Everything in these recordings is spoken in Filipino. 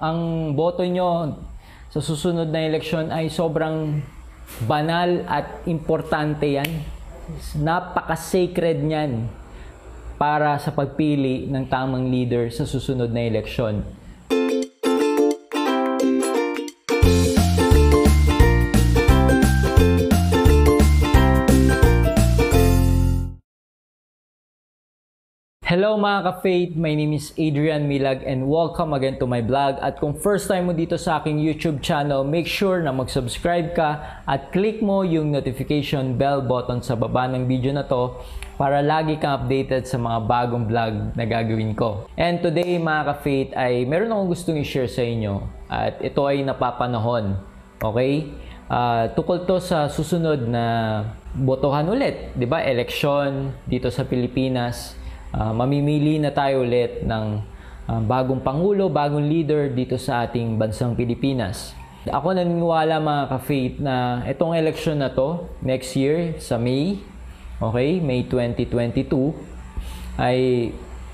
ang boto nyo sa susunod na eleksyon ay sobrang banal at importante yan. Napaka-sacred niyan para sa pagpili ng tamang leader sa susunod na eleksyon. Hello mga ka-faith, my name is Adrian Milag and welcome again to my vlog. At kung first time mo dito sa aking YouTube channel, make sure na mag-subscribe ka at click mo yung notification bell button sa baba ng video na to para lagi kang updated sa mga bagong vlog na gagawin ko. And today mga ka-faith ay meron akong gustong i-share sa inyo at ito ay napapanahon. Okay? Uh, tukol to sa susunod na botohan ulit, 'di ba? Election dito sa Pilipinas uh, mamimili na tayo ulit ng uh, bagong pangulo, bagong leader dito sa ating bansang Pilipinas. Ako naniniwala mga ka-faith na itong election na to next year sa May, okay, May 2022 ay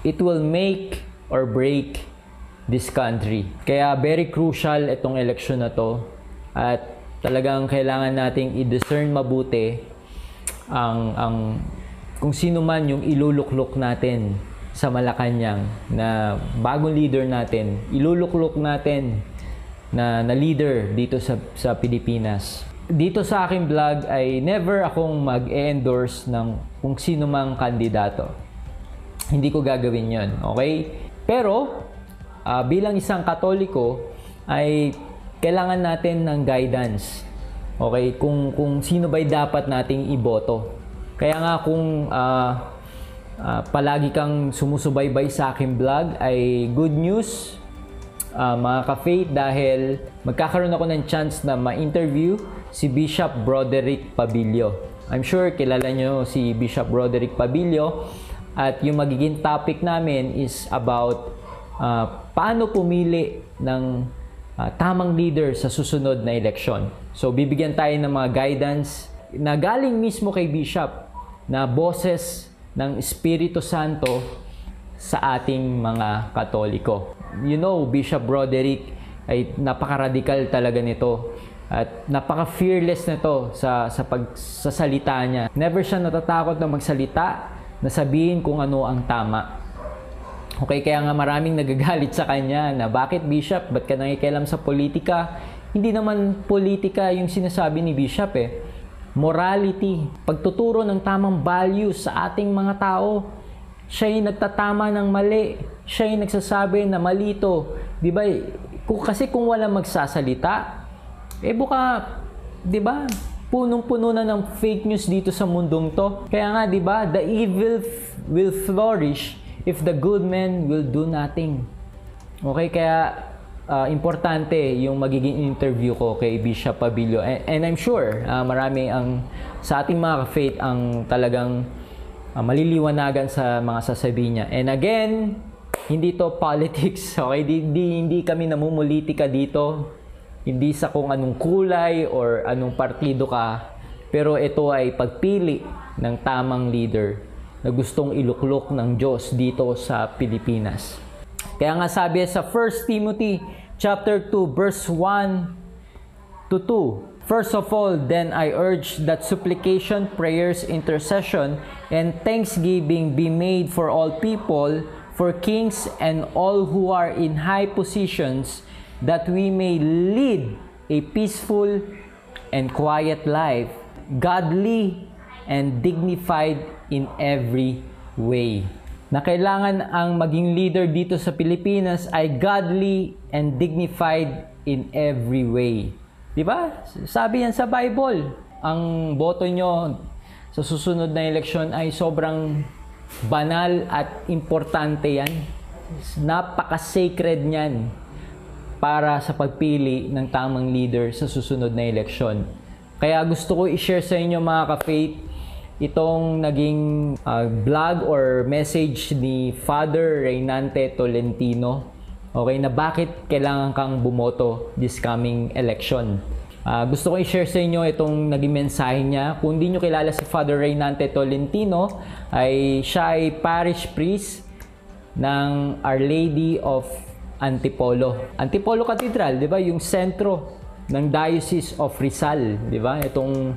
it will make or break this country. Kaya very crucial itong election na to at talagang kailangan nating i-discern mabuti ang ang kung sino man yung iluluklok natin sa Malacanang na bagong leader natin, iluluklok natin na, na leader dito sa, sa Pilipinas. Dito sa aking vlog ay never akong mag-endorse ng kung sino mang kandidato. Hindi ko gagawin yon okay? Pero, uh, bilang isang katoliko, ay kailangan natin ng guidance. Okay? Kung, kung sino ba'y dapat nating iboto. Kaya nga kung uh, uh, palagi kang sumusubaybay sa aking vlog ay good news uh, mga ka-faith dahil magkakaroon ako ng chance na ma-interview si Bishop Broderick Pabilio. I'm sure kilala nyo si Bishop Broderick Pabilio at yung magiging topic namin is about uh, paano pumili ng uh, tamang leader sa susunod na eleksyon. So bibigyan tayo ng mga guidance na galing mismo kay Bishop na boses ng Espiritu Santo sa ating mga Katoliko. You know, Bishop Broderick ay napaka-radical talaga nito at napaka-fearless nito sa sa pagsasalita niya. Never siya natatakot na magsalita, na sabihin kung ano ang tama. Okay, kaya nga maraming nagagalit sa kanya na bakit Bishop, ba't ka nangikialam sa politika? Hindi naman politika yung sinasabi ni Bishop eh morality, pagtuturo ng tamang values sa ating mga tao. Siya ay nagtatama ng mali. Siya ay nagsasabi na malito. Di ba? Kasi kung wala magsasalita, eh buka, di ba? Punong-puno na ng fake news dito sa mundong to. Kaya nga, di ba? The evil will flourish if the good men will do nothing. Okay, kaya uh, importante yung magiging interview ko kay Bishop Pabilio. And, and I'm sure uh, marami ang sa ating mga faith ang talagang uh, maliliwanagan sa mga sasabihin niya. And again, hindi to politics, okay? Di, di, hindi kami namumulitika dito. Hindi sa kung anong kulay or anong partido ka. Pero ito ay pagpili ng tamang leader na gustong iluklok ng Diyos dito sa Pilipinas. Kaya nga sabi sa 1 Timothy chapter 2 verse 1 to 2. First of all, then I urge that supplication, prayers, intercession, and thanksgiving be made for all people, for kings and all who are in high positions, that we may lead a peaceful and quiet life, godly and dignified in every way na kailangan ang maging leader dito sa Pilipinas ay godly and dignified in every way. 'Di ba? Sabi yan sa Bible. Ang boto nyo sa susunod na eleksyon ay sobrang banal at importante yan. Napaka-sacred niyan para sa pagpili ng tamang leader sa susunod na eleksyon. Kaya gusto ko i-share sa inyo mga ka-faith itong naging uh, vlog or message ni Father Reynante Tolentino okay na bakit kailangan kang bumoto this coming election uh, gusto ko i-share sa inyo itong naging mensahe niya kung hindi nyo kilala si Father Reynante Tolentino ay siya ay parish priest ng Our Lady of Antipolo. Antipolo Cathedral, 'di ba? Yung sentro ng Diocese of Rizal, 'di ba? Itong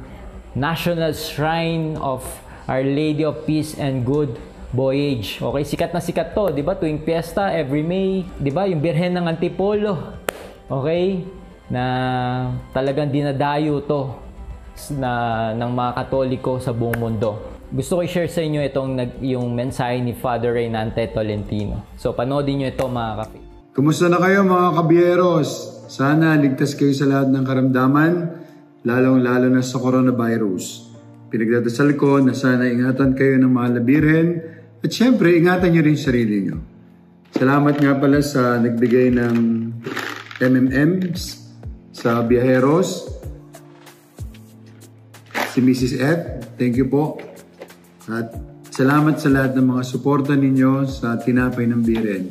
National Shrine of Our Lady of Peace and Good Voyage. Okay, sikat na sikat 'to, 'di ba? Tuwing piyesta every May, 'di ba? Yung Birhen ng Antipolo. Okay? Na talagang dinadayo 'to na ng mga Katoliko sa buong mundo gusto ko i-share sa inyo itong nag, yung mensahe ni Father Reynante Tolentino. So, panoodin nyo ito mga kape. Kumusta na kayo mga kabyeros? Sana ligtas kayo sa lahat ng karamdaman, lalong-lalo na sa coronavirus. Pinagdadasal ko na sana ingatan kayo ng mga labirin at syempre ingatan nyo rin sarili nyo. Salamat nga pala sa nagbigay ng MMMs sa biyaheros. Si Mrs. F, thank you po. At salamat sa lahat ng mga suporta ninyo sa Tinapay ng Biren.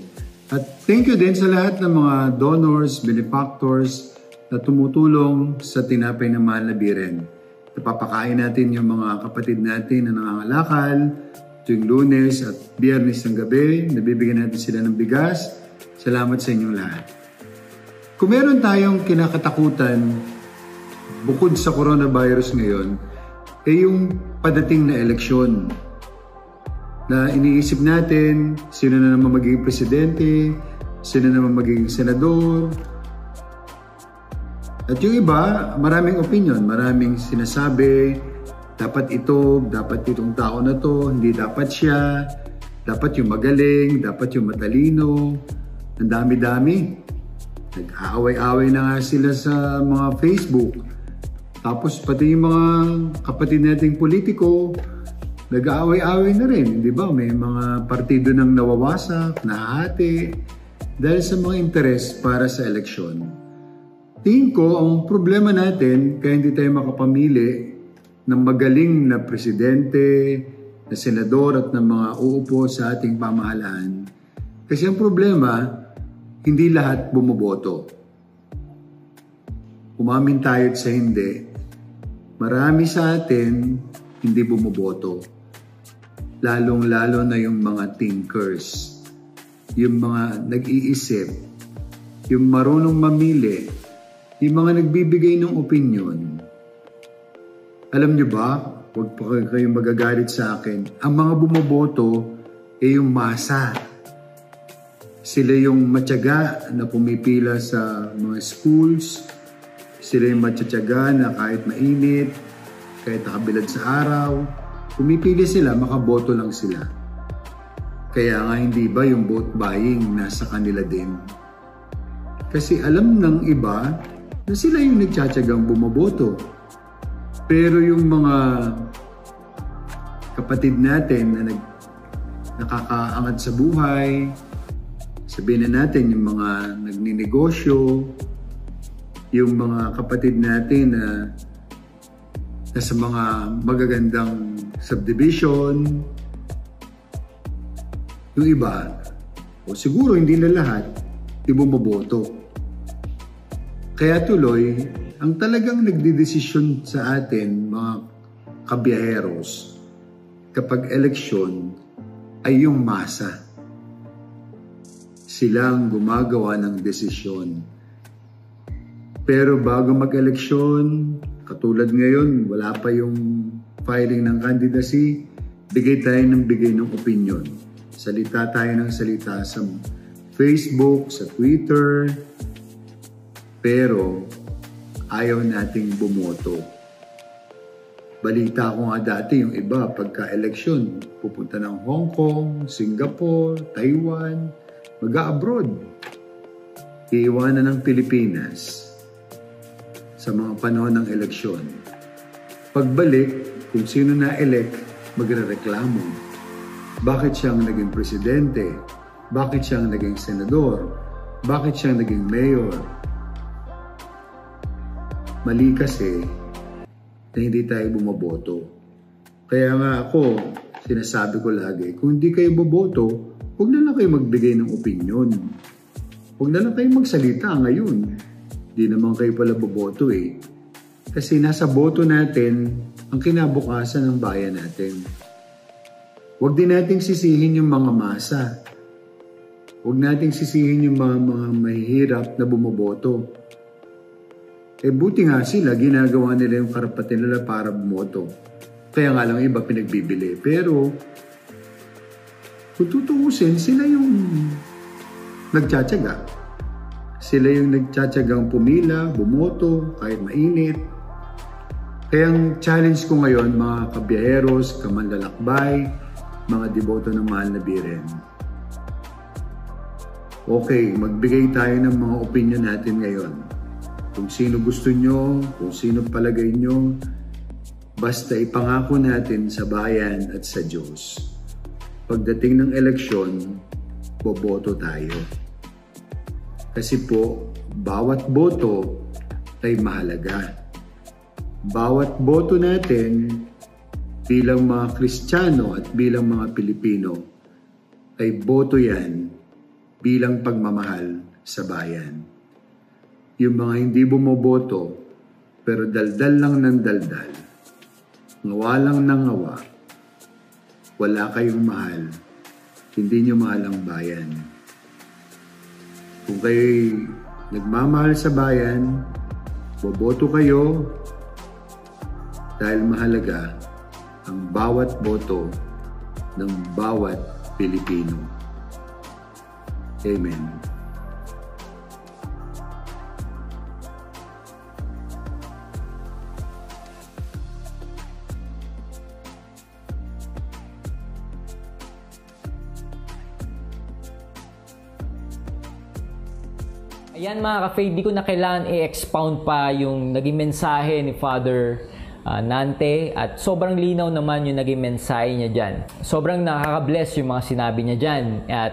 At thank you din sa lahat ng mga donors, benefactors na tumutulong sa Tinapay ng Mahal na Biren. Napapakain natin yung mga kapatid natin na nangangalakal tuwing lunes at biyernes ng gabi. Nabibigyan natin sila ng bigas. Salamat sa inyong lahat. Kung meron tayong kinakatakutan bukod sa coronavirus ngayon, eh yung padating na eleksyon na iniisip natin sino na naman magiging presidente, sino na naman magiging senador. At yung iba, maraming opinion, maraming sinasabi, dapat ito, dapat itong tao na to, hindi dapat siya, dapat yung magaling, dapat yung matalino, ang dami-dami. Nag-aaway-aaway na nga sila sa mga Facebook tapos pati yung mga kapatid nating politiko, nag-aaway-away na rin, di ba? May mga partido nang nawawasak, nahati, dahil sa mga interes para sa eleksyon. Tingin ko, ang problema natin, kaya hindi tayo makapamili ng magaling na presidente, na senador at ng mga uupo sa ating pamahalaan. Kasi ang problema, hindi lahat bumoboto. Umamin tayo sa hindi, Marami sa atin hindi bumoboto. Lalong-lalo na yung mga thinkers, yung mga nag-iisip, yung marunong mamili, yung mga nagbibigay ng opinion. Alam nyo ba, huwag pa kayong magagalit sa akin, ang mga bumoboto ay yung masa. Sila yung matyaga na pumipila sa mga schools, sila yung matsyatsaga na kahit mainit, kahit nakabilad sa araw, pumipili sila, makaboto lang sila. Kaya nga hindi ba yung vote buying nasa kanila din? Kasi alam ng iba na sila yung nagtsatsagang bumoboto. Pero yung mga kapatid natin na nag, nakakaangat sa buhay, sabihin na natin yung mga nagninegosyo, yung mga kapatid natin na nasa mga magagandang subdivision. Yung iba, o siguro hindi na lahat, di bumoboto. Kaya tuloy, ang talagang nagdidesisyon sa atin, mga kabiyaheros, kapag eleksyon, ay yung masa. Sila ang gumagawa ng desisyon pero bago mag-eleksyon, katulad ngayon, wala pa yung filing ng candidacy, bigay tayo ng bigay ng opinion. Salita tayo ng salita sa Facebook, sa Twitter, pero ayaw nating bumoto. Balita ko nga dati yung iba pagka-eleksyon, pupunta ng Hong Kong, Singapore, Taiwan, mag-abroad. Iiwanan ng Pilipinas sa mga panahon ng eleksyon. Pagbalik, kung sino na-elect, magre-reklamo. Bakit siyang naging presidente? Bakit siyang naging senador? Bakit siyang naging mayor? Mali kasi na hindi tayo bumaboto. Kaya nga ako, sinasabi ko lagi, kung hindi kayo boboto, huwag na lang kayo magbigay ng opinion. Huwag na lang kayo magsalita ngayon. Di naman kayo pala boboto eh. Kasi nasa boto natin ang kinabukasan ng bayan natin. Huwag din nating sisihin yung mga masa. Huwag nating sisihin yung mga, mga mahihirap na bumoboto. Eh buti nga sila, ginagawa nila yung karapatan nila para bumoto. Kaya nga lang iba pinagbibili. Pero, kung tutuusin, sila yung nagtsatsaga. Sila yung nagtsatsagang pumila, bumoto, kahit mainit. Kaya ang challenge ko ngayon, mga kabiyaheros, kamanlalakbay, mga deboto ng mahal na biren. Okay, magbigay tayo ng mga opinion natin ngayon. Kung sino gusto nyo, kung sino palagay nyo, basta ipangako natin sa bayan at sa Diyos. Pagdating ng eleksyon, boboto tayo. Kasi po, bawat boto ay mahalaga. Bawat boto natin bilang mga Kristiyano at bilang mga Pilipino ay boto yan bilang pagmamahal sa bayan. Yung mga hindi bumoboto pero daldal lang ng daldal, ngawa lang ng ngawa, wala kayong mahal, hindi nyo mahal ang bayan. Kung kayo'y nagmamahal sa bayan, boboto kayo dahil mahalaga ang bawat boto ng bawat Pilipino. Amen. Ayan mga ka-fade, di ko na kailangan i-expound pa yung naging mensahe ni Father uh, Nante at sobrang linaw naman yung naging mensahe niya dyan. Sobrang nakaka-bless yung mga sinabi niya dyan at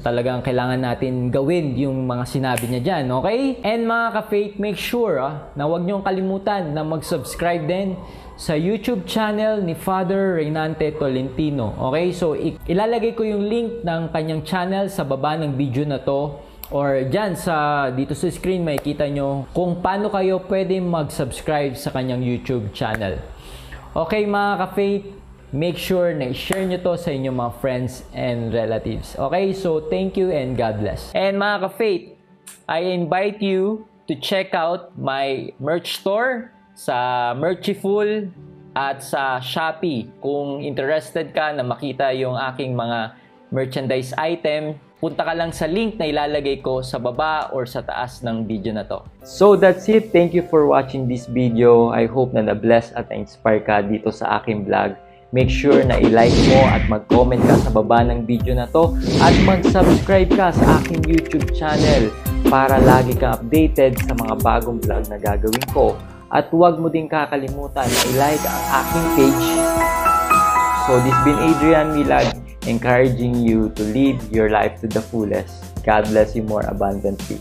talagang kailangan natin gawin yung mga sinabi niya dyan, okay? And mga ka-faith, make sure ah, na huwag niyong kalimutan na mag-subscribe din sa YouTube channel ni Father Reynante Tolentino. Okay? So, ilalagay ko yung link ng kanyang channel sa baba ng video na to or dyan sa dito sa screen makikita nyo kung paano kayo pwede mag-subscribe sa kanyang YouTube channel. Okay mga ka-faith, make sure na i-share nyo to sa inyong mga friends and relatives. Okay, so thank you and God bless. And mga ka-faith, I invite you to check out my merch store sa Merchiful at sa Shopee. Kung interested ka na makita yung aking mga merchandise item, punta ka lang sa link na ilalagay ko sa baba or sa taas ng video na to. So that's it. Thank you for watching this video. I hope na na-bless at na-inspire ka dito sa aking vlog. Make sure na i-like mo at mag-comment ka sa baba ng video na to at mag-subscribe ka sa aking YouTube channel para lagi kang updated sa mga bagong vlog na gagawin ko. At huwag mo din kakalimutan na i-like ang aking page. So this been Adrian Milag encouraging you to live your life to the fullest. God bless you more abundantly.